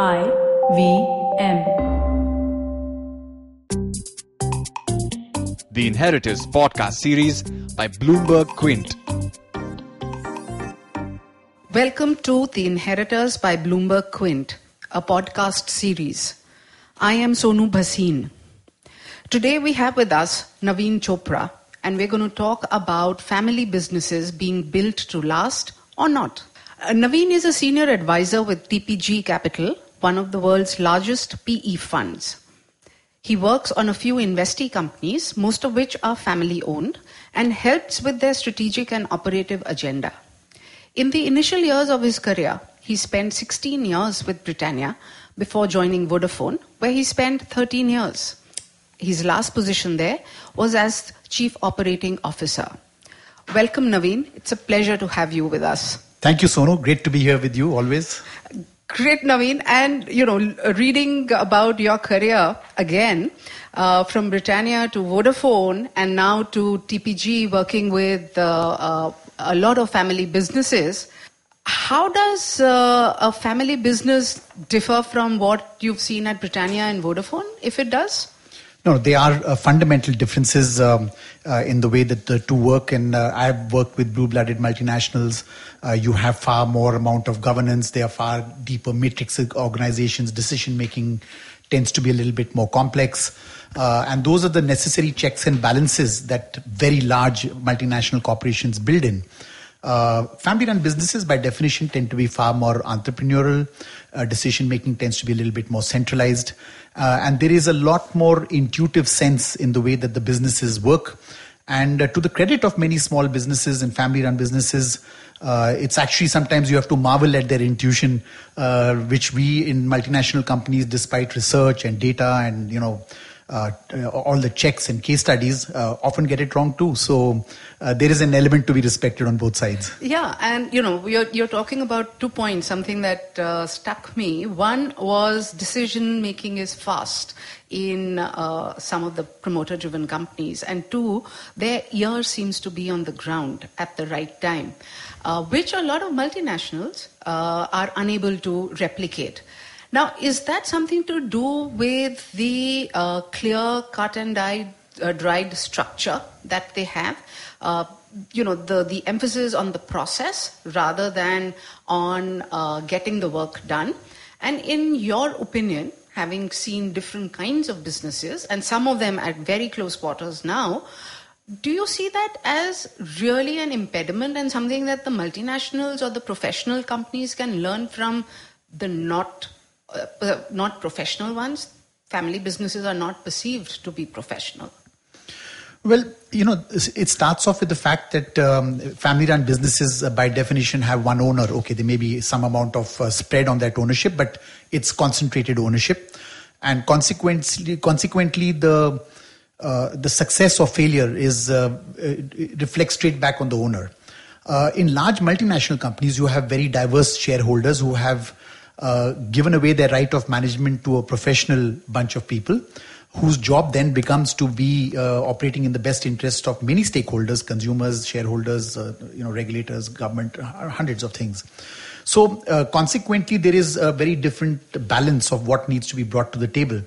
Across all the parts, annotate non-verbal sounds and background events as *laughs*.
I V M. The Inheritors podcast series by Bloomberg Quint. Welcome to The Inheritors by Bloomberg Quint, a podcast series. I am Sonu Bhasin. Today we have with us Naveen Chopra, and we're going to talk about family businesses being built to last or not. Uh, Naveen is a senior advisor with TPG Capital, one of the world's largest PE funds. He works on a few investee companies, most of which are family owned, and helps with their strategic and operative agenda. In the initial years of his career, he spent 16 years with Britannia before joining Vodafone, where he spent 13 years. His last position there was as Chief Operating Officer. Welcome, Naveen. It's a pleasure to have you with us. Thank you, Sonu. Great to be here with you always. Uh, Great, Naveen. And, you know, reading about your career again, uh, from Britannia to Vodafone and now to TPG, working with uh, uh, a lot of family businesses. How does uh, a family business differ from what you've seen at Britannia and Vodafone, if it does? No, there are uh, fundamental differences um, uh, in the way that the two work. And uh, I've worked with blue-blooded multinationals. Uh, you have far more amount of governance. They are far deeper matrix organizations. Decision making tends to be a little bit more complex. Uh, and those are the necessary checks and balances that very large multinational corporations build in. Uh, family run businesses, by definition, tend to be far more entrepreneurial. Uh, decision making tends to be a little bit more centralized. Uh, and there is a lot more intuitive sense in the way that the businesses work. And uh, to the credit of many small businesses and family run businesses, uh, it's actually sometimes you have to marvel at their intuition, uh, which we in multinational companies, despite research and data and you know all the checks and case studies, uh, often get it wrong too. So uh, there is an element to be respected on both sides. Yeah, and you know, you're, you're talking about two points, something that uh, struck me. One was decision making is fast in uh, some of the promoter driven companies, and two, their ear seems to be on the ground at the right time, uh, which a lot of multinationals are unable to replicate. Now, is that something to do with the uh, clear cut and dyed, uh, dried structure that they have? Uh, you know, the, the emphasis on the process rather than on uh, getting the work done. And in your opinion, having seen different kinds of businesses and some of them at very close quarters now, do you see that as really an impediment and something that the multinationals or the professional companies can learn from the not uh, not professional ones. Family businesses are not perceived to be professional. Well, you know, it starts off with the fact that um, family run businesses, uh, by definition, have one owner. Okay, there may be some amount of uh, spread on that ownership, but it's concentrated ownership. And consequently, consequently the, uh, the success or failure is uh, reflects straight back on the owner. Uh, in large multinational companies, you have very diverse shareholders who have uh, given away their right of management to a professional bunch of people whose job then becomes to be uh, operating in the best interest of many stakeholders consumers shareholders uh, you know regulators government uh, hundreds of things. So uh, consequently there is a very different balance of what needs to be brought to the table.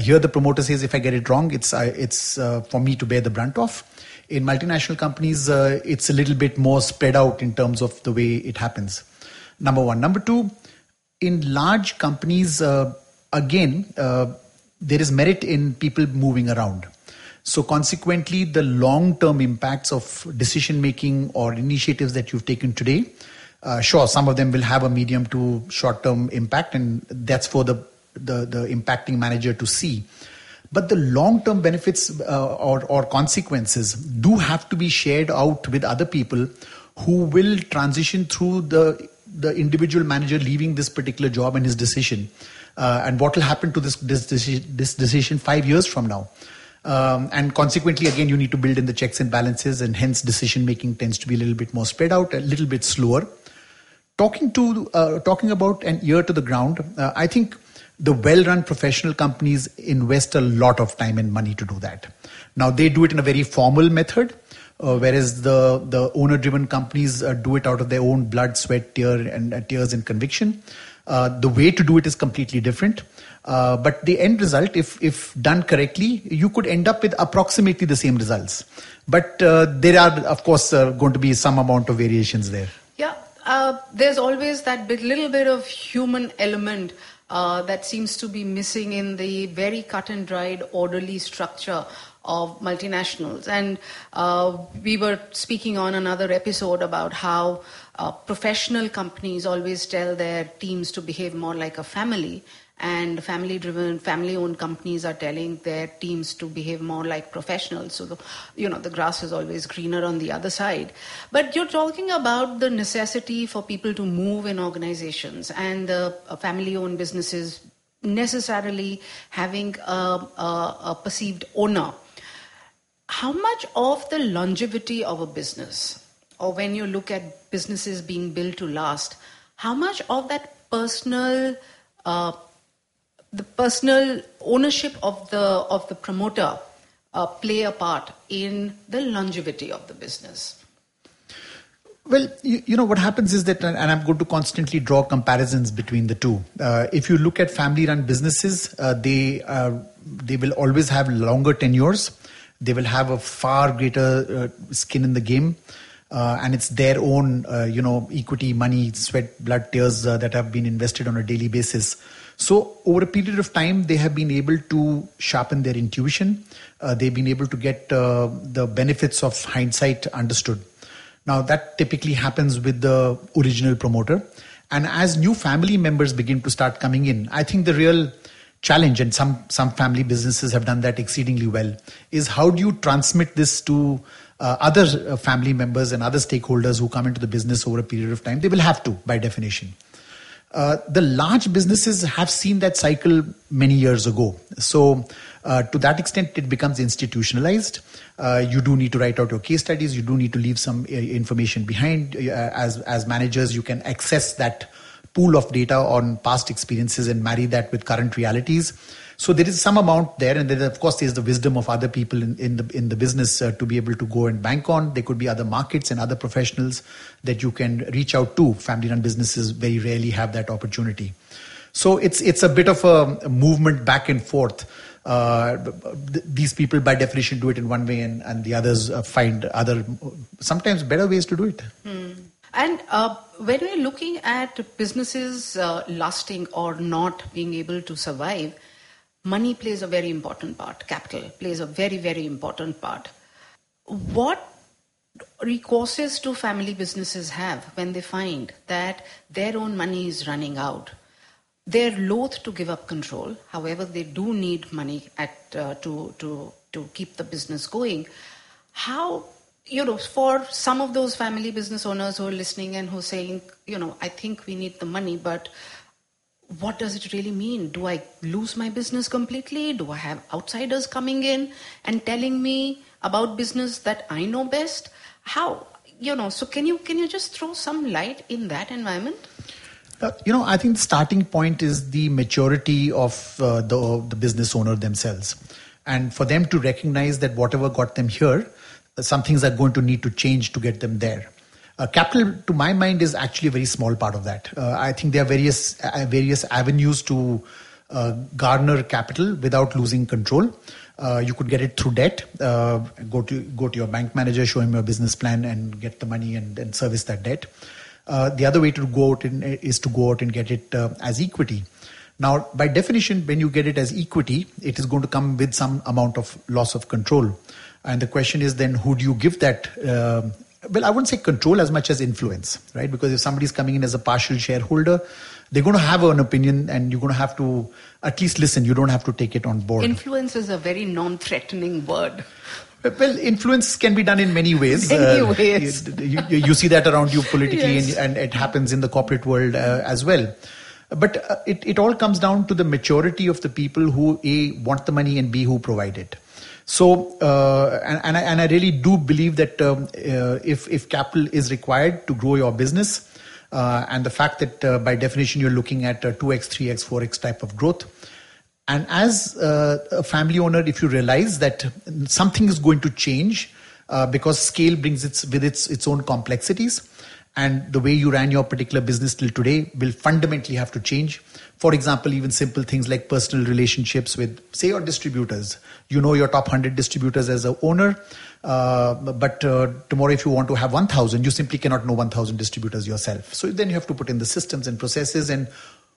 Here the promoter says if i get it wrong it's it's for me to bear the brunt of. In multinational companies it's a little bit more spread out in terms of the way it happens. Number one. Number two in large companies, uh, again, uh, there is merit in people moving around. So, consequently, the long term impacts of decision making or initiatives that you've taken today, uh, sure, some of them will have a medium to short term impact, and that's for the, the, the impacting manager to see. But the long term benefits uh, or, or consequences do have to be shared out with other people who will transition through the the individual manager leaving this particular job and his decision, uh, and what will happen to this this decision, this decision five years from now. Um, and consequently, again, you need to build in the checks and balances, and hence decision making tends to be a little bit more spread out, a little bit slower. Talking to uh, talking about an ear to the ground, uh, I think the well-run professional companies invest a lot of time and money to do that. Now they do it in a very formal method, uh, whereas the the owner driven companies uh, do it out of their own blood, sweat, tear, and uh, tears and conviction. Uh, the way to do it is completely different. Uh, but the end result, if if done correctly, you could end up with approximately the same results. But there are, of course, going to be some amount of variations there. Yeah, there's always that bit, little bit of human element uh, that seems to be missing in the very cut and dried, orderly structure of multinationals. And uh, we were speaking on another episode about how uh, professional companies always tell their teams to behave more like a family. And family driven family owned companies are telling their teams to behave more like professionals. So the, you know the grass is always greener on the other side. But you're talking about the necessity for people to move in organizations. And the uh, family owned businesses necessarily having a, a, a perceived owner how much of the longevity of a business or when you look at businesses being built to last how much of that personal uh, the personal ownership of the of the promoter uh, play a part in the longevity of the business? Well, you, you, know what happens is that, and I'm going to constantly draw comparisons between the two. Uh, if you look at family-run businesses, uh, they uh, they will always have longer tenures. They will have a far greater uh, skin in the game. Uh, and it's their own, you know, equity, money, sweat, blood, tears that have been invested on a daily basis. So, over a period of time, they have been able to sharpen their intuition. Uh, they've been able to get uh, the benefits of hindsight understood. Now, that typically happens with the original promoter. And as new family members begin to start coming in, I think the real challenge, and some, some family businesses have done that exceedingly well, is how do you transmit this to uh, other uh, family members and other stakeholders who come into the business over a period of time? They will have to, by definition. Uh, the large businesses have seen that cycle many years ago. So, uh, to that extent, it becomes institutionalized. Uh, you do need to write out your case studies. You do need to leave some uh, information behind. Uh, as as managers, you can access that pool of data on past experiences and marry that with current realities. So there is some amount there, and then of course there's the wisdom of other people in, in the in the business uh, to be able to go and bank on. There could be other markets and other professionals that you can reach out to. Family-run businesses very rarely have that opportunity. So it's it's a bit of a movement back and forth. Uh, these people, by definition, do it in one way, and, and the others uh, find other, sometimes better ways to do it. Hmm. And uh, when we're looking at businesses uh, lasting or not being able to survive, money plays a very important part, capital plays a very, very important part. What recourses do family businesses have when they find that their own money is running out? They're loath to give up control. However, they do need money at, uh, to, to, to keep the business going. How, you know, for some of those family business owners who are listening and who are saying, you know, I think we need the money, but what does it really mean? Do I lose my business completely? Do I have outsiders coming in and telling me about business that I know best? How you know? So can you can you just throw some light in that environment? Uh, you know, I think the starting point is the maturity of uh, the the business owner themselves, and for them to recognize that whatever got them here, some things are going to need to change to get them there. Uh, capital, to my mind, is actually a very small part of that. Uh, I think there are various uh, various avenues to uh, garner capital without losing control. Uh, you could get it through debt. Uh, go to go to your bank manager, show him your business plan, and get the money and, and service that debt. the other way to go out in, is to go out and get it as equity. Now, by definition, when you get it as equity, it is going to come with some amount of loss of control. And the question is then, who do you give that well, I wouldn't say control as much as influence, right? Because if somebody's coming in as a partial shareholder, they're going to have an opinion and you're going to have to at least listen. You don't have to take it on board. Influence is a very non threatening word. Well, influence can be done in many ways. *laughs* Many uh, ways. You, you, you, see that around you politically, yes. and, and, it happens in the corporate world uh, as well. But uh, it, it all comes down to the maturity of the people who A, want the money, and B, who provide it. So, uh, and, and I, and, I, really do believe that um, uh, if, if capital is required to grow your business, uh, and the fact that uh, by definition you're looking at a 2x, 3x, 4x type of growth, and as uh, a family owner, if you realize that something is going to change uh, because scale brings its with its its own complexities, and the way you ran your particular business till today will fundamentally have to change. For example, even simple things like personal relationships with, say, your distributors. You know your top 100 distributors as a owner, uh, but uh, tomorrow, if you want to have 1,000, you simply cannot know 1,000 distributors yourself. So then you have to put in the systems and processes, and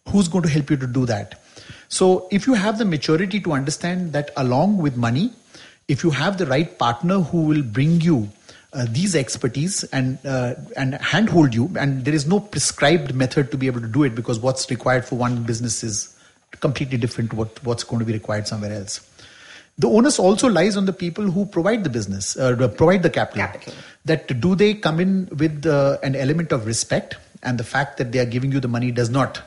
who's going to help you to do that? So if you have the maturity to understand that along with money, if you have the right partner who will bring you uh, these expertise and uh, and handhold you and there is no prescribed method to be able to do it because what's required for one business is completely different to what, what's going to be required somewhere else the onus also lies on the people who provide the business uh, provide the capital. Capital. that do they come in with uh, an element of respect and the fact that they are giving you the money does not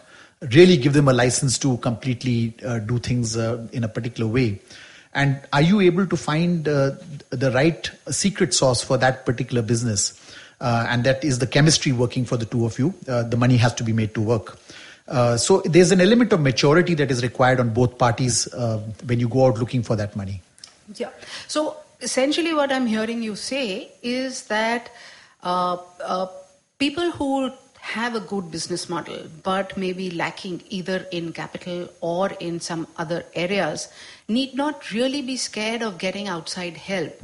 really give them a license to completely uh, do things uh, in a particular way and are you able to find uh, the right secret sauce for that particular business? Uh, and that is the chemistry working for the two of you. Uh, the money has to be made to work. Uh, so there's an element of maturity that is required on both parties uh, when you go out looking for that money. Yeah. So essentially, what I'm hearing you say is that uh, uh, people who have a good business model but maybe lacking either in capital or in some other areas need not really be scared of getting outside help.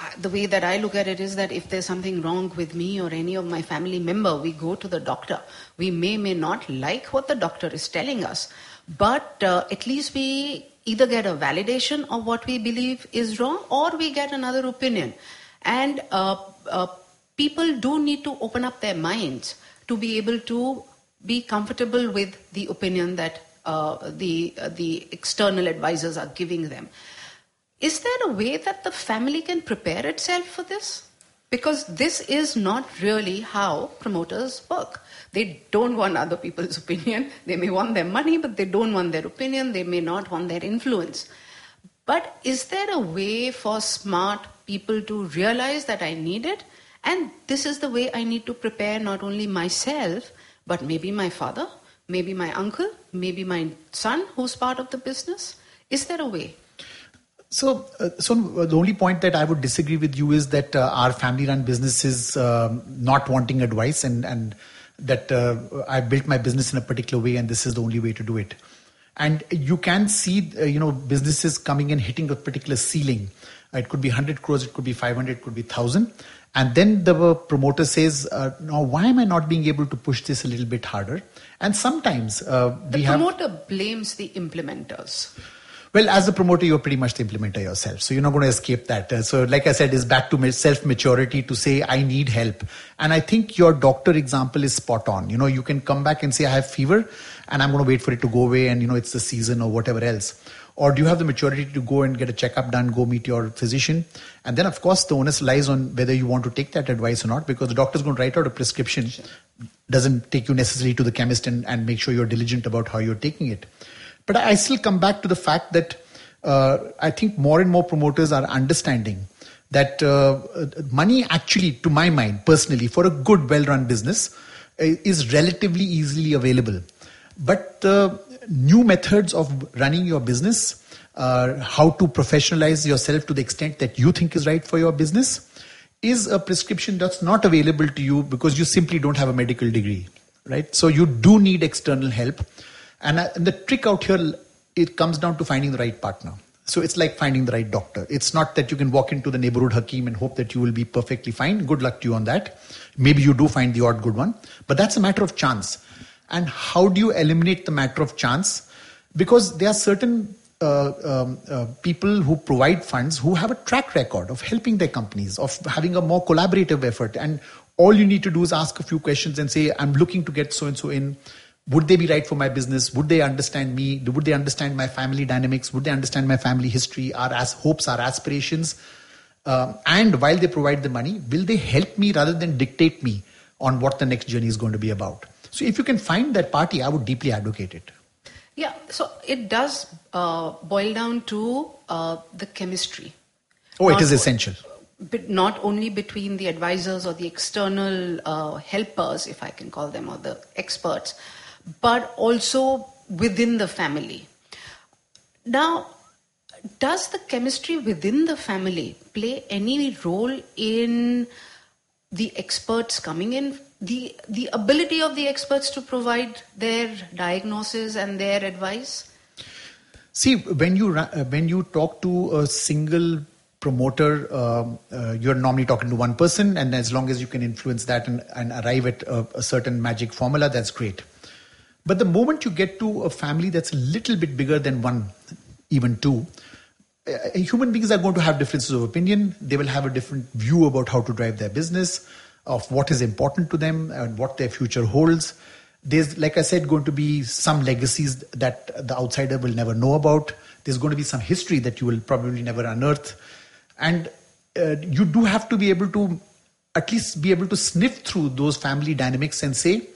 Uh, The way that I look at it is that if there's something wrong with me or any of my family member, we go to the doctor. We may may not like what the doctor is telling us, but uh, at least we either get a validation of what we believe is wrong or we get another opinion. And uh, uh, people do need to open up their minds to be able to be comfortable with the opinion that the uh, the external advisors are giving them. Is there a way that the family can prepare itself for this? Because this is not really how promoters work. They don't want other people's *laughs* opinion. They may want their money, but they don't want their opinion. They may not want their influence. But is there a way for smart people to realize that I need it? And this is the way I need to prepare not only myself, but maybe my father, maybe my uncle, maybe my son who's part of the business? Is there a way? So, uh, so the only point that I would disagree with you is that uh, our family-run business is um, not wanting advice, and and that uh, I built my business in a particular way, and this is the only way to do it. And you can see, uh, you know, businesses coming and hitting a particular ceiling. It could be 100 crores, it could be 500, it could be 1,000. And then the promoter says, uh, "Now, why am I not being able to push this a little bit harder?" And sometimes uh, The we have. promoter blames the implementers. Well, as a promoter, you're pretty much the implementer yourself. So you're not going to escape that. Uh, so, like I said, it's back to self maturity to say, I need help. And I think your doctor example is spot on. You know, you can come back and say, I have fever and I'm going to wait for it to go away and, you know, it's the season or whatever else. Or do you have the maturity to go and get a checkup done, go meet your physician? And then, of course, the onus lies on whether you want to take that advice or not because the doctor's going to write out a prescription. Doesn't take you necessarily to the chemist and, and make sure you're diligent about how you're taking it. But I still come back to the fact that uh, I think more and more promoters are understanding that uh, money actually, to my mind personally, for a good, well run business uh, is relatively easily available. But the new methods of running your business, uh, how to professionalize yourself to the extent that you think is right for your business, is a prescription that's not available to you because you simply don't have a medical degree, right? So you do need external help. And, uh, and the trick out here, it comes down to finding the right partner. So it's like finding the right doctor. It's not that you can walk into the neighborhood Hakim and hope that you will be perfectly fine. Good luck to you on that. Maybe you do find the odd good one, but that's a matter of chance. And how do you eliminate the matter of chance? Because there are certain uh, um, uh, people who provide funds who have a track record of helping their companies, of having a more collaborative effort. And all you need to do is ask a few questions and say, I'm looking to get so and so in. Would they be right for my business? Would they understand me? Would they understand my family dynamics? Would they understand my family history, our as hopes, our aspirations? Um, and while they provide the money, will they help me rather than dictate me on what the next journey is going to be about? So if you can find that party, I would deeply advocate it. Yeah, so it does uh, boil down to uh, the chemistry. Oh, it Not is essential. But not only between the advisors or the external uh, helpers, if I can call them, or the experts, but also within the family. Now, does the chemistry within the family play any role in the experts coming in the the ability of the experts to provide their diagnosis and their advice. See, when you uh, when you talk to a single promoter, um, uh, you're normally talking to one person, and as long as you can influence that and, and arrive at a, a certain magic formula, that's great. But the moment you get to a family that's a little bit bigger than one, even two, uh, human beings are going to have differences of opinion. They will have a different view about how to drive their business, of what is important to them, and what their future holds. There's, like I said, going to be some legacies that the outsider will never know about. There's going to be some history that you will probably never unearth. And uh, you do have to be able to at least be able to sniff through those family dynamics and say,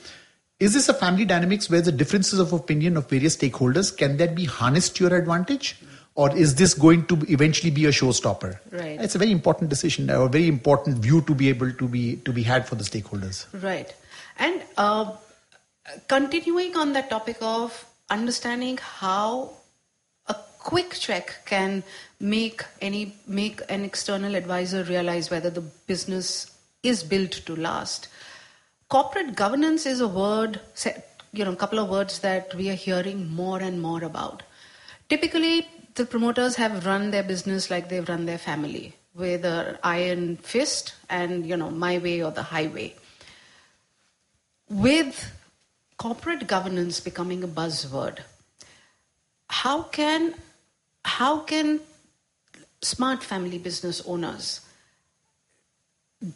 is this a family dynamics where the differences of opinion of various stakeholders can that be harnessed to your advantage? Or is this going to eventually be a showstopper? Right. It's a very important decision, or a very important view to be able to be to be had for the stakeholders. Right. And uh, continuing on that topic of understanding how a quick check can make any make an external advisor realize whether the business is built to last. Corporate governance is a word, you know, a couple of words that we are hearing more and more about. Typically, the promoters have run their business like they've run their family with an iron fist and, you know, my way or the highway. With corporate governance becoming a buzzword, how can how can smart family business owners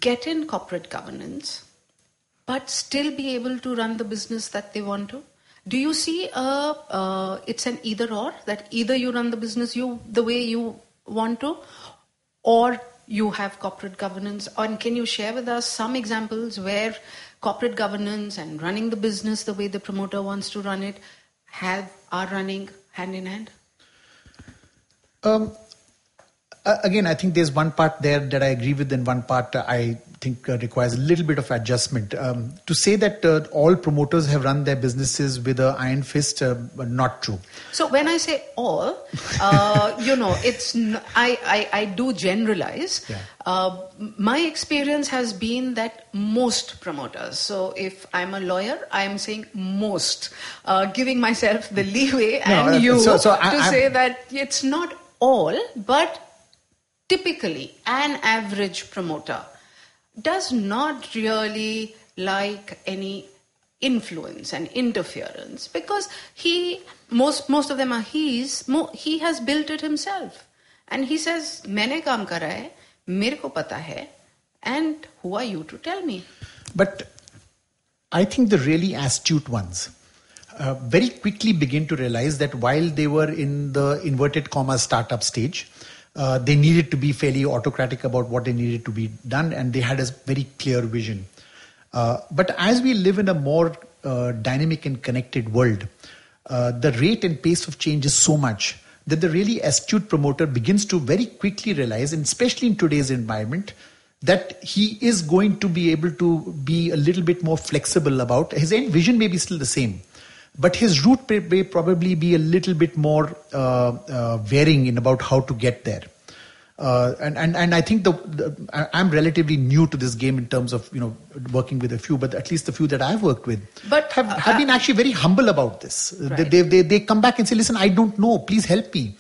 get in corporate governance but still be able to run the business that they want to? Do you see a uh, it's an either or that either you run the business you the way you want to, or you have corporate governance? And can you share with us some examples where corporate governance and running the business the way the promoter wants to run it have are running hand in hand? Um, again, I think there's one part there that I agree with, and one part I think uh, requires a little bit of adjustment. Um, to say that uh, all promoters have run their businesses with an iron fist, uh, not true. So when I say all, uh, *laughs* you know, it's n- I, I, I do generalize. Yeah. Uh, my experience has been that most promoters. So if I'm a lawyer, I'm saying most, uh, giving myself the leeway *laughs* and uh, you so- so I- to I'm- say that it's not all, but typically an average promoter does not really like any influence and interference because he most most of them are he's he has built it himself. And he says maine kaam kara hai mere ko pata hai and who are you to tell me? But i think the really astute ones uh, very quickly begin to realize that while they were in the inverted comma startup stage uh, they needed to be fairly autocratic about what they needed to be done, and they had a very clear vision. Uh, but as we live in a more uh, dynamic and connected world, uh, the rate and pace of change is so much that the really astute promoter begins to very quickly realize, and especially in today's environment, that he is going to be able to be a little bit more flexible about his end vision may be still the same but his route may, may probably be a little bit more uh, uh, varying in about how to get there uh, and, and and I think the, the I'm relatively new to this game in terms of you know working with a few, but at least the few that I've worked with But, have, uh, have been actually very humble about this. They, Right. they, they they come back and say, "Listen, I don't know. Please help me."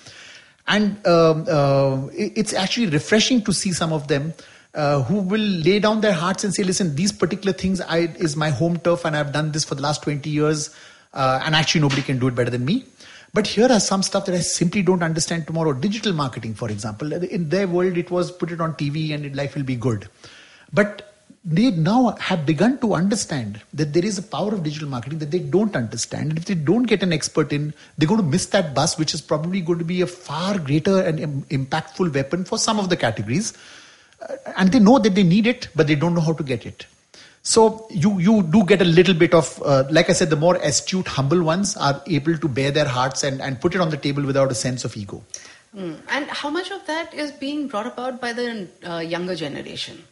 And um, uh, it's actually refreshing to see some of them uh, who will lay down their hearts and say, "Listen, these particular things I, is my home turf, and I've done this for the last 20 years, uh, and actually nobody can do it better than me." But here are some stuff that I simply don't understand tomorrow. Digital marketing, for example, in their world, it was put it on TV and life will be good. But they now have begun to understand that there is a power of digital marketing that they don't understand. And if they don't get an expert in, they're going to miss that bus, which is probably going to be a far greater and impactful weapon for some of the categories. Uh, and they know that they need it, but they don't know how to get it. So you you do get a little bit of, uh, like I said, the more astute, humble ones are able to bear their hearts and, and put it on the table without a sense of ego. Mm. and how much of that is being brought about by the uh, younger generation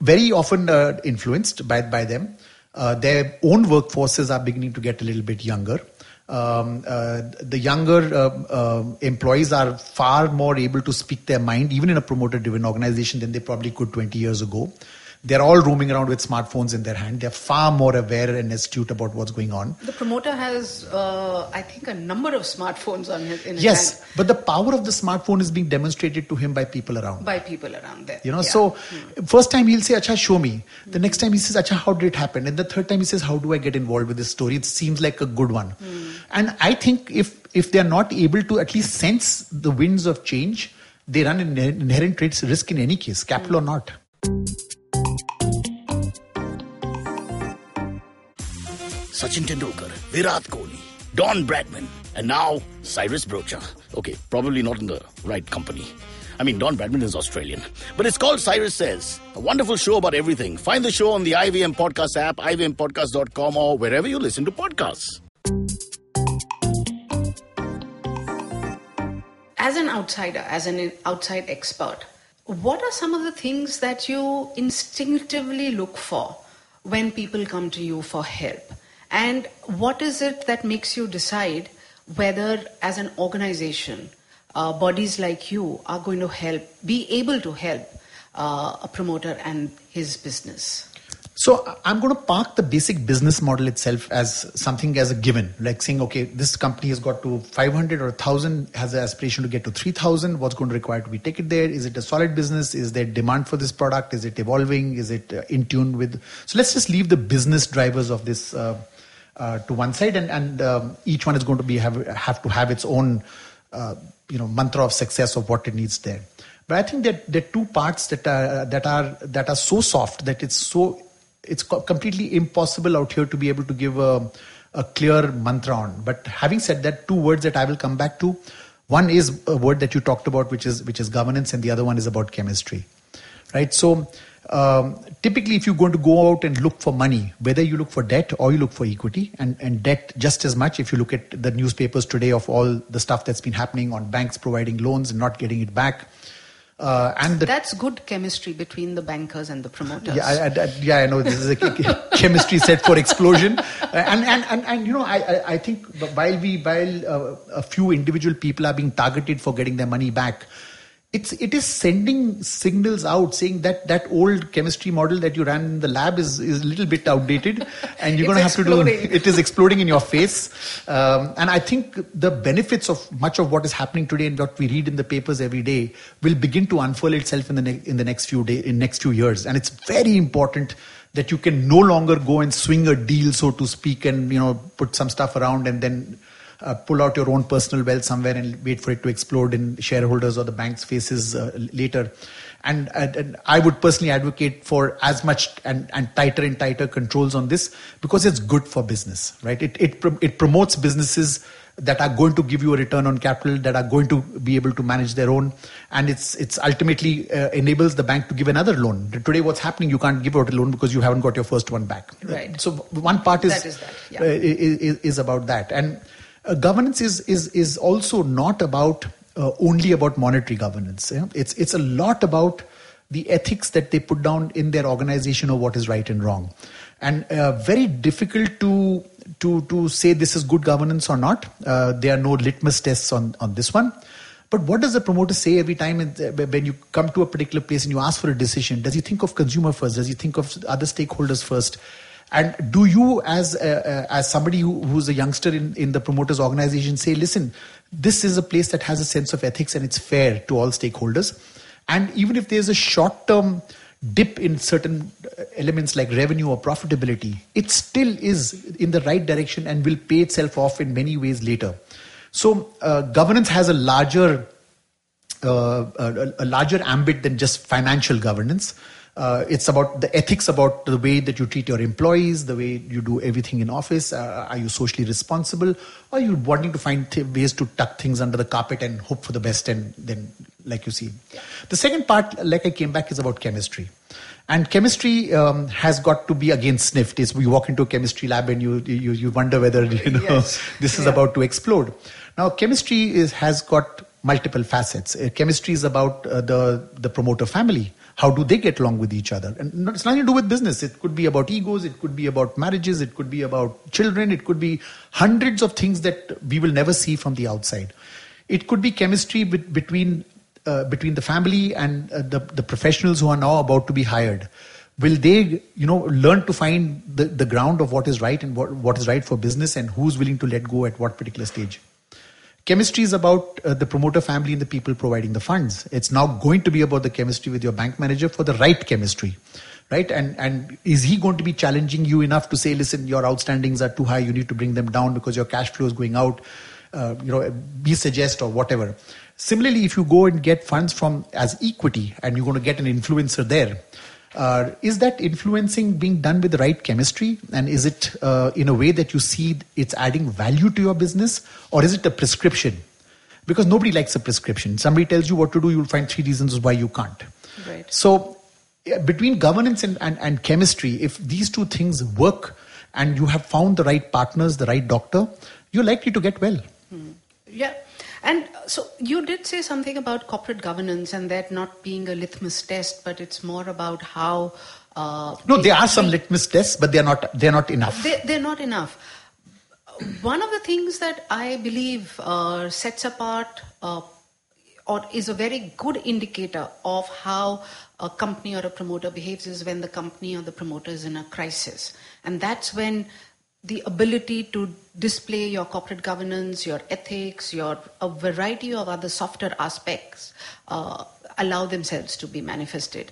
very often uh, influenced by, by them. Uh, their own workforces are beginning to get a little bit younger. Um, uh, the younger uh, uh, employees are far more able to speak their mind, even in a promoter driven organization, than they probably could 20 years ago. They're all roaming around with smartphones in their hand. They're far more aware and astute about what's going on. The promoter has, uh, I think, a number of smartphones on his, in his Yes, hand but the power of the smartphone is being demonstrated to him by people around. by people around there. You know, Yeah. so hmm. first time he'll say, Acha, show me. Hmm. The next time he says, Acha, how did it happen? And the third time he says, How do I get involved with this story? It seems like a good one. Hmm. And I think if if they're not able to at least sense the winds of change, they run an inherent risk risk in any case, capital or not. Sachin Tendulkar, Virat Kohli, Don Bradman, and now Cyrus Broacha. Okay, probably not in the right company. I mean, Don Bradman is Australian. But it's called Cyrus Says, a wonderful show about everything. Find the show on the IVM Podcast app, ivmpodcast.com, or wherever you listen to podcasts. as an outsider, as an outside expert, what are some of the things that you instinctively look for when people come to you for help? And what is it that makes you decide whether, as an organization, uh, bodies like you are going to help, be able to help uh, a promoter and his business? So I'm going to park the basic business model itself as something as a given, like saying, okay, this company has got to 500 or 1,000, has an aspiration to get to 3,000. What's going to require to be take it there? Is it a solid business? Is there demand for this product? Is it evolving? Is it uh, in tune with? So let's just leave the business drivers of this uh, uh, to one side, and and um, each one is going to be have have to have its own, uh, you know, mantra of success of what it needs there. But I think that there are two parts that are that are that are so soft that it's so it's completely impossible out here to be able to give a, a clear mantra on. But having said that, two words that I will come back to. One is a word that you talked about, which is which is governance, and the other one is about chemistry, right? So um, typically, if you're going to go out and look for money, whether you look for debt or you look for equity, and, and debt just as much, if you look at the newspapers today of all the stuff that's been happening on banks providing loans and not getting it back, uh, and the That's good chemistry between the bankers and the promoters. yeah, I, I, yeah, I know this is a *laughs* chemistry set for explosion, Uh, and and and, and you know, I, I I think while we while uh, a few individual people are being targeted for getting their money back, it's it is sending signals out saying that that old chemistry model that you ran in the lab is is a little bit outdated, and you're *laughs* going to have to do exploding. it is exploding in your face. Um, and I think the benefits of much of what is happening today and what we read in the papers every day will begin to unfurl itself in the ne- in the next few day in next few years. And it's very important that you can no longer go and swing a deal, so to speak, and you know put some stuff around and then. Uh, pull out your own personal wealth somewhere and wait for it to explode in shareholders or the bank's faces uh, later. And, and, and I would personally advocate for as much and, and tighter and tighter controls on this because it's good for business, right? It, it, it promotes businesses that are going to give you a return on capital, that are going to be able to manage their own, and it's it's ultimately uh, enables the bank to give another loan. Today, what's happening? You can't give out a loan because you haven't got your first one back. Right. So one part is That is that, yeah. uh, is, is- is about that, and uh, governance is is is also not about uh, only about monetary governance. yeah. It's it's a lot about the ethics that they put down in their organization of what is right and wrong, and uh, very difficult to to to say this is good governance or not. Uh, there are no litmus tests on on this one. But what does the promoter say every time when you come to a particular place and you ask for a decision? Does he think of consumer first? Does he think of other stakeholders first? And do you, as uh, uh, as somebody who, who's a youngster in, in the promoters organization, say, listen, this is a place that has a sense of ethics and it's fair to all stakeholders. And even if there's a short term dip in certain uh, elements like revenue or profitability, it still is in the right direction and will pay itself off in many ways later. So uh, governance has a larger uh, a, a larger ambit than just financial governance. Uh, it's about the ethics about the way that you treat your employees, the way you do everything in office. Uh, are you socially responsible? Or are you wanting to find th- ways to tuck things under the carpet and hope for the best and then, like you see? The second part, like I came back, is about chemistry. And chemistry um, has got to be again sniffed. Is we walk into a chemistry lab and you you, you wonder whether you know Yes. *laughs* this is Yeah. about to explode. Now, chemistry is, has got multiple facets. Uh, chemistry is about uh, the the promoter family. How do they get along with each other? And it's nothing to do with business. It could be about egos. It could be about marriages. It could be about children. It could be hundreds of things that we will never see from the outside. It could be chemistry bet- between uh, between the family and uh, the, the professionals who are now about to be hired. will they you know learn to find the, the ground of what is right and what, what is right for business and who's willing to let go at what particular stage chemistry is about uh, the promoter family and the people providing the funds. It's now going to be about the chemistry with your bank manager for the right chemistry right? And and is he going to be challenging you enough to say listen your outstandings are too high. You need to bring them down because your cash flow is going out uh, you know be suggest or whatever. Similarly if you go and get funds from as equity and you're going to get an influencer there uh, is that influencing being done with the right chemistry? And is it uh, in a way that you see it's adding value to your business? Or is it a prescription? Because nobody likes a prescription. Somebody tells you what to do you'll find three reasons why you can't. Right. so between governance and, and, and chemistry if these two things work and you have found the right partners the right doctor you're likely to get well. Yeah. And uh, so you did say something about corporate governance and that not being a litmus test, but it's more about how. Uh, no there are some litmus tests but they're not they're not enough They, they're not enough. One of the things that I believe uh, sets apart uh, or is a very good indicator of how a company or a promoter behaves is when the company or the promoter is in a crisis. And that's when the ability to display your corporate governance, your ethics, your a variety of other softer aspects uh, allow themselves to be manifested.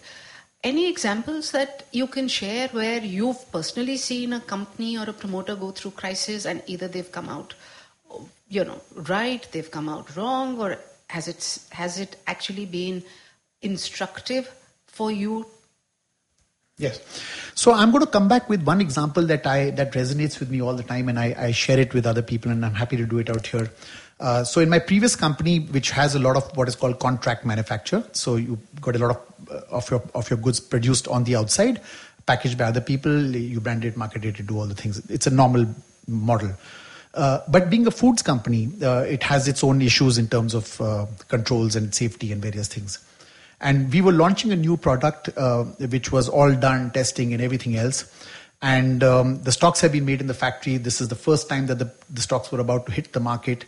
Any examples that you can share where you've personally seen a company or a promoter go through crisis and either they've come out, you know, right, they've come out wrong, or has it has it actually been instructive for you? Yes. So I'm going to come back with one example that I that resonates with me all the time, and I, I share it with other people, and I'm happy to do it out here. Uh, so in my previous company, which has a lot of what is called contract manufacture, so you got a lot of uh, of your of your goods produced on the outside, packaged by other people, you brand it, market it, do all the things. It's a normal model. Uh, but being a foods company, uh, it has its own issues in terms of uh, controls and safety and various things. And we were launching a new product, uh, which was all done, testing and everything else. And um, the stocks have been made in the factory. This is the first time that the, the stocks were about to hit the market.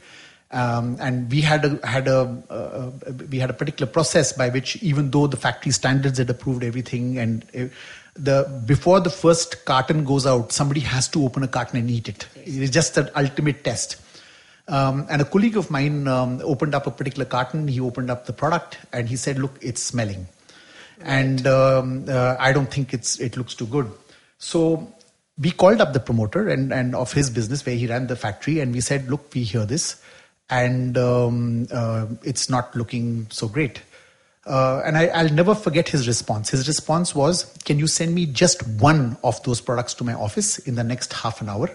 Um, and we had a had a uh, we had a particular process by which, even though the factory standards had approved everything, and uh, the before the first carton goes out, somebody has to open a carton and eat it. It's just an ultimate test. Um, and a colleague of mine um, opened up a particular carton. He opened up the product and he said, "Look, it's smelling, and um, uh, I don't think it's it looks too good." So we called up the promoter and, and of his business where he ran the factory, and we said, "Look, we hear this, and um, uh, it's not looking so great." Uh, and I, I'll never forget his response. His response was, "Can you send me just one of those products to my office in the next half an hour?"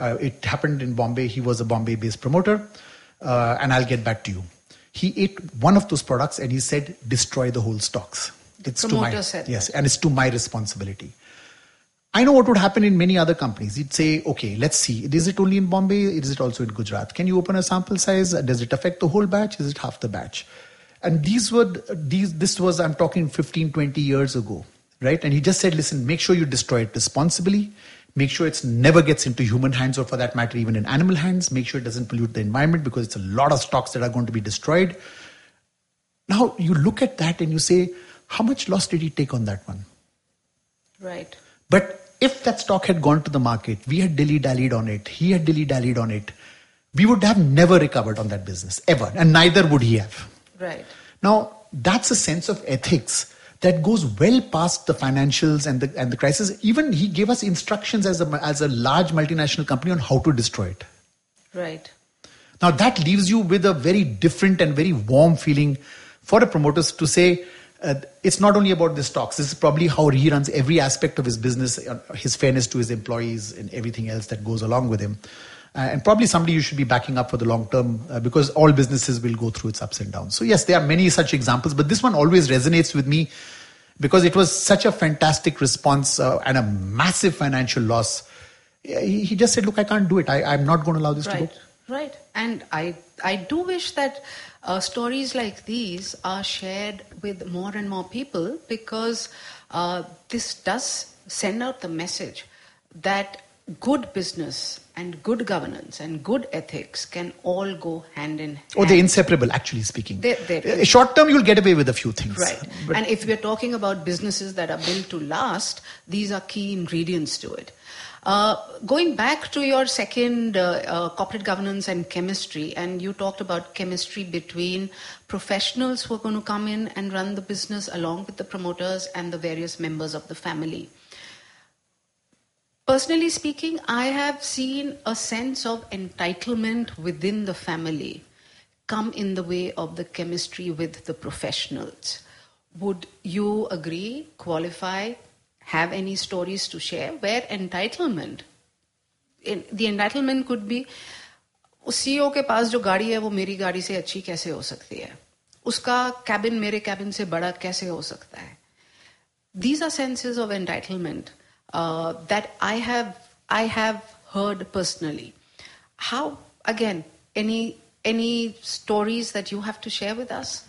Uh, it happened in Bombay. He was a Bombay-based promoter, uh, and I'll get back to you. He ate one of those products and he said, "Destroy the whole stocks." It's to promoter my said yes, and it's to my responsibility. I know what would happen in many other companies. He'd say, "Okay, let's see. Is it only in Bombay? Is it also in Gujarat? Can you open a sample size? Does it affect the whole batch? Is it half the batch?" And these were these. This was I'm talking 15, 20 years ago, right? And he just said, "Listen, make sure you destroy it responsibly." Make sure it never gets into human hands or for that matter, even in animal hands. Make sure it doesn't pollute the environment because it's a lot of stocks that are going to be destroyed. Now you look at that and you say, how much loss did he take on that one? Right. But if that stock had gone to the market, we had dilly dallied on it, he had dilly dallied on it, we would have never recovered on that business ever, and neither would he have. Right. Now, that's a sense of ethics that goes well past the financials and the and the crisis. Even he gave us instructions as a as a large multinational company on how to destroy it. Right. Now that leaves you with a very different and very warm feeling for the promoters to say uh, it's not only about the stocks. This is probably how he runs every aspect of his business, uh, his fairness to his employees, and everything else that goes along with him. Uh, and probably somebody you should be backing up for the long term uh, because all businesses will go through its ups and downs. So yes, there are many such examples, but this one always resonates with me because it was such a fantastic response uh, and a massive financial loss. He, just said, "Look, I can't do it. I, I'm not going to allow this to go." Right, right. And I, I do wish that uh, stories like these are shared with more and more people because uh, this does send out the message that good business and good governance and good ethics can all go hand in hand. Or they're inseparable, actually speaking. They're- they're- Uh, Short term, you'll get away with a few things. Right. But and if we're talking about businesses that are built to last, these are key ingredients to it. Uh, going back to your second uh, uh, corporate governance and chemistry, and you talked about chemistry between professionals who are going to come in and run the business along with the promoters and the various members of the family Personally speaking, I have seen a sense of entitlement within the family come in the way of the chemistry with the professionals. Would you agree, qualify, have any stories to share where entitlement, in, the entitlement could be उस CEO के पास जो गाड़ी है वो मेरी गाड़ी से अच्छी कैसे हो सकती है उसका कैबिन मेरे कैबिन से बड़ा कैसे हो सकता है these are senses of entitlement uh, that I have I have heard personally. How again any any stories that you have to share with us?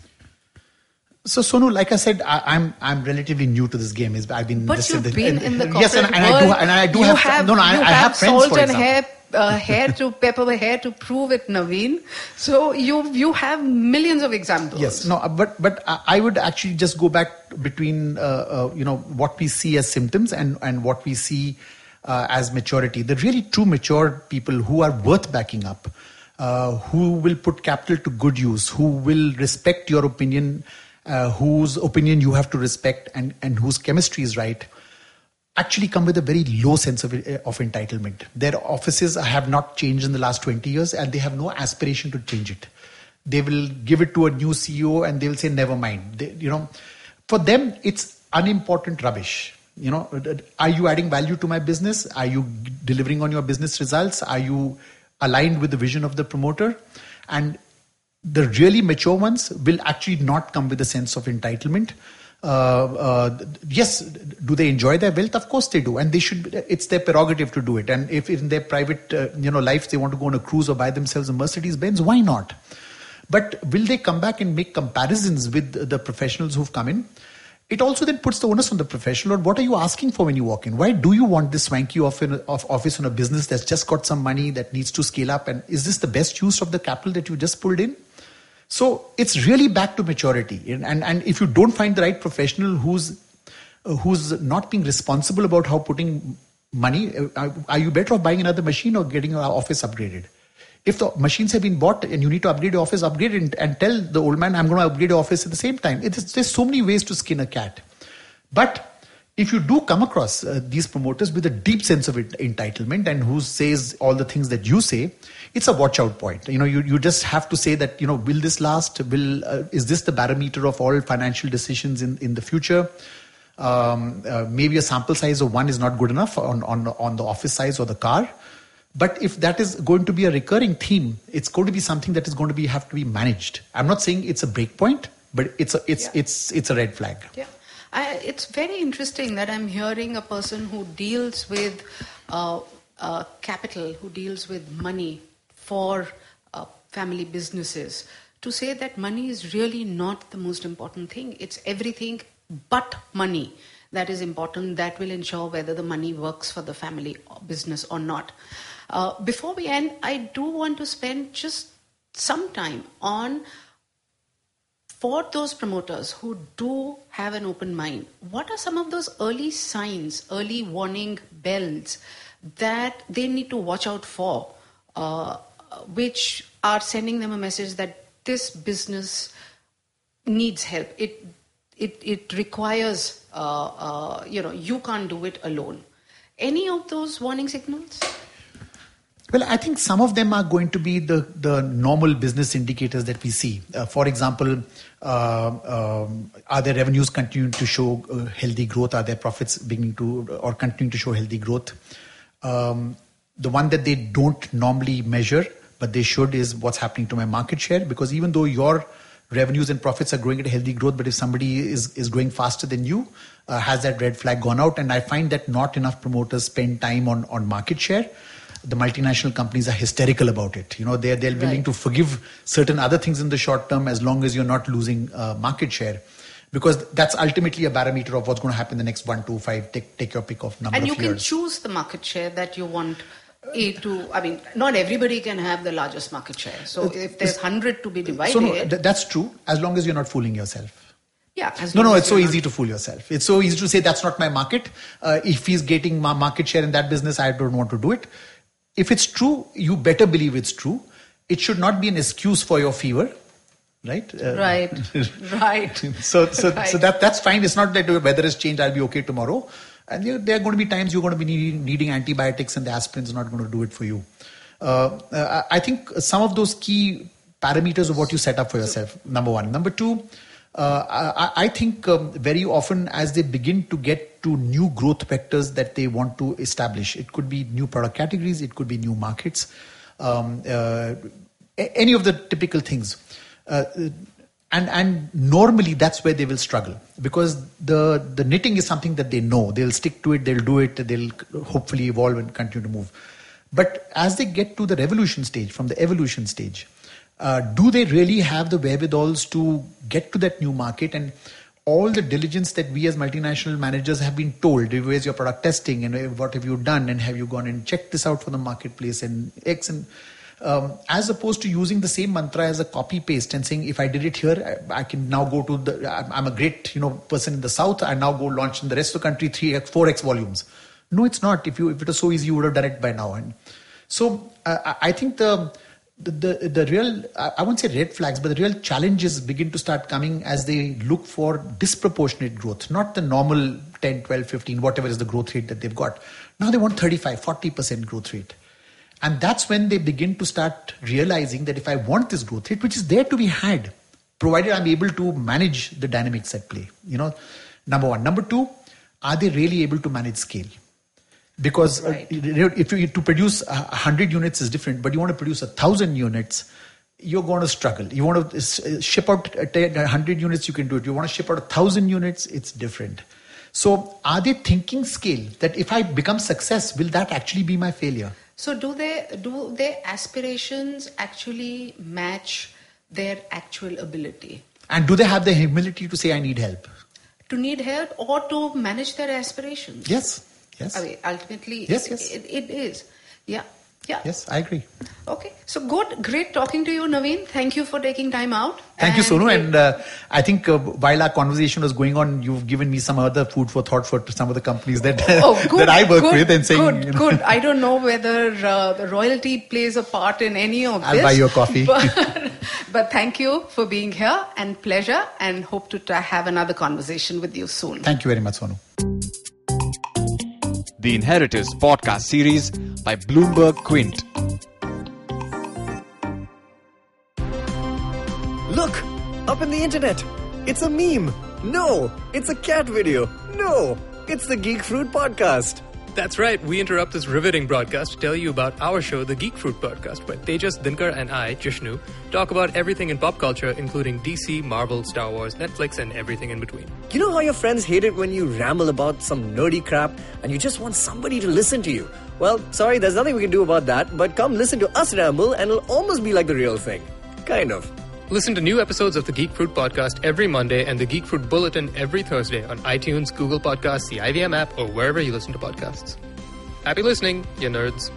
So Sonu, like I said, I, I'm I'm relatively new to this game. Is I've been But you've the- been in the corporate yes, and, and I do and I do you have, no, no, I, I have friends for example. Uh, hair to pepper hair to prove it, Naveen. So you you have millions of examples. Yes, no, uh, but but I would actually just go back between uh, uh, you know what we see as symptoms and and what we see uh, as maturity. The really true mature people who are worth backing up, uh, who will put capital to good use, who will respect your opinion, whose opinion you have to respect, and and whose chemistry is right actually come with a very low sense of, eh, of entitlement. Their offices have not changed in the last 20 years and they have no aspiration to change it. They will give it to a new CEO and they will say, never mind. They, you know, for them, it's unimportant rubbish. You know, are you adding value to my business? Are you delivering on your business results? Are you aligned with the vision of the promoter? And the really mature ones will actually not come with a sense of entitlement. Uh, uh, yes, do they enjoy their wealth? Of course they do, and they should. It's their prerogative to do it. And if in their private, uh, you know, life they want to go on a cruise or buy themselves a Mercedes Benz, why not? But will they come back and make comparisons with the professionals who've come in? It also then puts the onus on the professional. What are you asking for when you walk in? Why do you want this swanky office on a business that's just got some money that needs to scale up? And is this the best use of the capital that you just pulled in? So it's really back to maturity. And, and, and if you don't find the right professional who's, uh, who's not being responsible about how putting money, uh, are you better off buying another machine or getting your office upgraded? If the machines have been bought and you need to upgrade your office, upgrade it and, tell the old man, I'm going to upgrade your office at the same time. It is, there's so many ways to skin a cat. But if you do come across uh, these promoters with a deep sense of it, entitlement and who says all the things that you say, it's a watch out point. You know, you, you just have to say that, you know, will this last? Will uh, Is this the barometer of all financial decisions in, in the future? Um, uh, maybe a sample size of one is not good enough on, on, on the office size or the car. But if that is going to be a recurring theme, it's going to be something that is going to be have to be managed. I'm not saying it's a break point, but it's a it's Yeah. it's it's a red flag. Yeah. I, it's very interesting that I'm hearing a person who deals with uh, uh, capital, who deals with money for uh, family businesses, to say that money is really not the most important thing. It's everything but money that is important, that will ensure whether the money works for the family or business or not. Uh, before we end, I do want to spend just some time on for those promoters who do have an open mind, what are some of those early signs, early warning bells that they need to watch out for, uh, which are sending them a message that this business needs help? It it it requires, uh, uh, you know, you can't do it alone. Any of those warning signals? Well, I think some of them are going to be the, the normal business indicators that we see. Uh, for example, uh, um, are their revenues continuing to show uh, healthy growth? Are their profits beginning to or continuing to show healthy growth? Um, the one that they don't normally measure, but they should, is what's happening to my market share. Because even though your revenues and profits are growing at a healthy growth, but if somebody is, is growing faster than you, uh, has that red flag gone out? And I find that not enough promoters spend time on, on market share the multinational companies are hysterical about it. You know, they're they're willing Right. to forgive certain other things in the short term as long as you're not losing uh, market share. because that's ultimately a barometer of what's going to happen in the next one, two, five. Take take your pick of number And of you can years. choose the market share that you want A to, I mean, not everybody can have the largest market share. So if there's 100 to be divided, so no, th- that's true as long as you're not fooling yourself. yeah. No, no, it's so easy not- to fool yourself. It's so easy to say that's not my market. Uh, if he's getting my market share in that business, I don't want to do it. If it's true, you better believe it's true. It should not be an excuse for your fever, right? Uh, Right, *laughs* right. so, so, *laughs* Right. so that that's fine. It's not that the weather has changed. I'll be okay tomorrow. And there, there are going to be times you're going to be needing, needing antibiotics, and the aspirin's not going to do it for you. Uh, uh, I think some of those key parameters of what you set up for yourself. Number one. Number two. Uh, I, I think um, very often as they begin to get to new growth vectors that they want to establish, it could be new product categories, it could be new markets, um, uh, any of the typical things. Uh, and and normally that's where they will struggle because the the knitting is something that they know they'll stick to it they'll do it they'll hopefully evolve and continue to move but as they get to the revolution stage from the evolution stage uh, do they really have the wherewithals to get to that new market? And all the diligence that we as multinational managers have been told where's your product testing? And uh, what have you done? And have you gone and checked this out for the marketplace? And x and um, as opposed to using the same mantra as a copy paste and saying if i did it here I, I can now go to the I'm- a great you know person in the south. I now go launch in the rest of the country 3x 4x volumes. No it's not. If you if it was so easy you would have done it by now. And so uh, i think the the, the, the real I won't say red flags but the real challenges begin to start coming as they look for disproportionate growth not the normal 10 12 15 whatever is the growth rate that they've got now they want 35 40% growth rate and that's when they begin to start realizing that if I want this growth rate, which is there to be had, provided I'm able to manage the dynamics at play, you know, number one. Number two, are they really able to manage scale? Because uh, Right. if you to produce a hundred units is different, but you want to produce a thousand units, you're going to struggle. You want to uh, ship out a hundred units, you can do it. You want to ship out a thousand units, it's different. So, are they thinking scale that if I become success, will that actually be my failure? So do they do their aspirations actually match their actual ability? And do they have the humility to say, I need help? To need help or to manage their aspirations? Yes. Yes. I mean, ultimately, Yes, yes. It, it is. Yeah. Yeah. Yes, I agree. Okay. So good. Great talking to you, Naveen. Thank you for taking time out. Thank you, Sonu. And uh, I think uh, while our conversation was going on, you've given me some other food for thought for some of the companies that Oh, good, *laughs* that I work good, with, and saying, good, you know, good. I don't know whether uh, the royalty plays a part in any of I'll this. buy you a coffee. But, *laughs* but thank you for being here and pleasure, and hope to have another conversation with you soon. Thank you very much, Sonu. The Inheritors podcast series by Bloomberg Quint. Look! Up in the internet! It's a meme! No! It's a cat video! No! It's the Geek Fruit Podcast! That's right. We interrupt this riveting broadcast to tell you about our show, The Geek Fruit Podcast, where Tejas, Dinkar, and I, Jishnu, talk about everything in pop culture, including DC, Marvel, Star Wars, Netflix, and everything in between. You know how your friends hate it when you ramble about some nerdy crap and you just want somebody to listen to you? Well, sorry, there's nothing we can do about that, but come listen to us ramble and it'll almost be like the real thing. Kind of. Listen to new episodes of The Geek Fruit Podcast every Monday and The Geek Fruit Bulletin every Thursday on iTunes, Google Podcasts, the IVM app, or wherever you listen to podcasts. Happy listening, you nerds.